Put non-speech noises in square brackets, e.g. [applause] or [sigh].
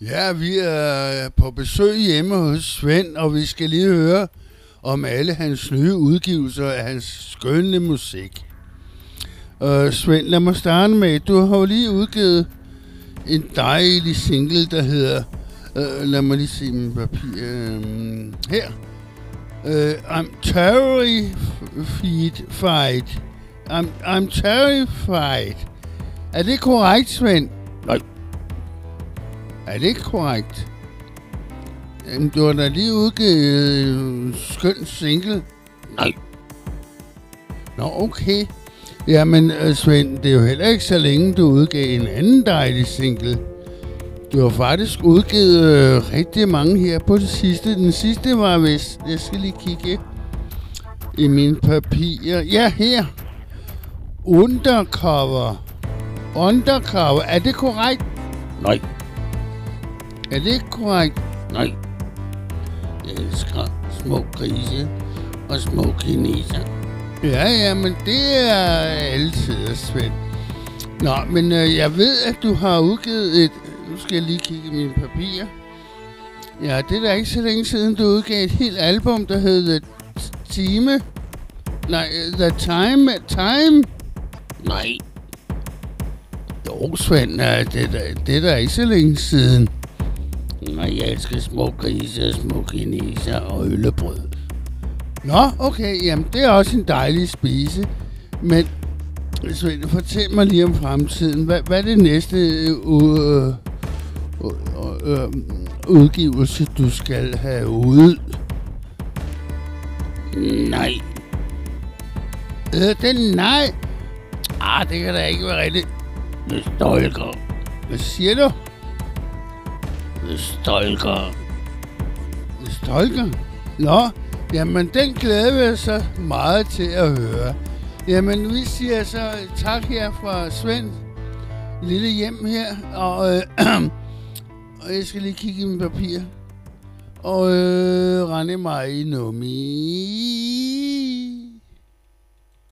Ja, vi er på besøg hjemme hos Svend, og vi skal lige høre om alle hans nye udgivelser af hans skønne musik. Uh, Svend, lad mig starte med, du har jo lige udgivet en dejlig single, der hedder, uh, lad mig lige se min papir, uh, her. Uh, I'm terrified. I'm, I'm terrified. Er det korrekt, Svend? Nej. Er det ikke korrekt? Jamen, du har da lige udgivet en skøn single. Nej. Nå, okay. Jamen, øh, Svend, det er jo heller ikke så længe, du udgav en anden dejlig single. Du har faktisk udgivet øh, rigtig mange her på det sidste. Den sidste var vist... Jeg skal lige kigge i mine papirer. Ja, her. Undercover. Undercover. Er det korrekt? Nej. Er det ikke korrekt? Nej. Jeg elsker små grise og små kineser. Ja, ja, men det er altid Svend. Nå, men øh, jeg ved, at du har udgivet et... Nu skal jeg lige kigge i mine papirer. Ja, det er da ikke så længe siden, du udgav et helt album, der hed The Time. Nej, The Time. Time. Nej. Jo, Svend, ja, det, er da- det er da ikke så længe siden. Nej, jeg elsker små grise og små kineser og øllebrød. Nå, okay, jamen det er også en dejlig spise. Men Svend, fortæl mig lige om fremtiden. Hvad, hvad er det næste øh, øh, øh, øh, udgivelse, du skal have ud? Nej. Øh, den nej. Ah, det kan da ikke være rigtigt. Det stolker. Hvad siger du? Stolker. Stolker? Nå, jamen den glæder vi så meget til at høre. Jamen, vi siger så tak her fra Svend. Lille hjem her, og, øh, [clears throat] og jeg skal lige kigge i mine papir. Og øh, rende mig i nummi.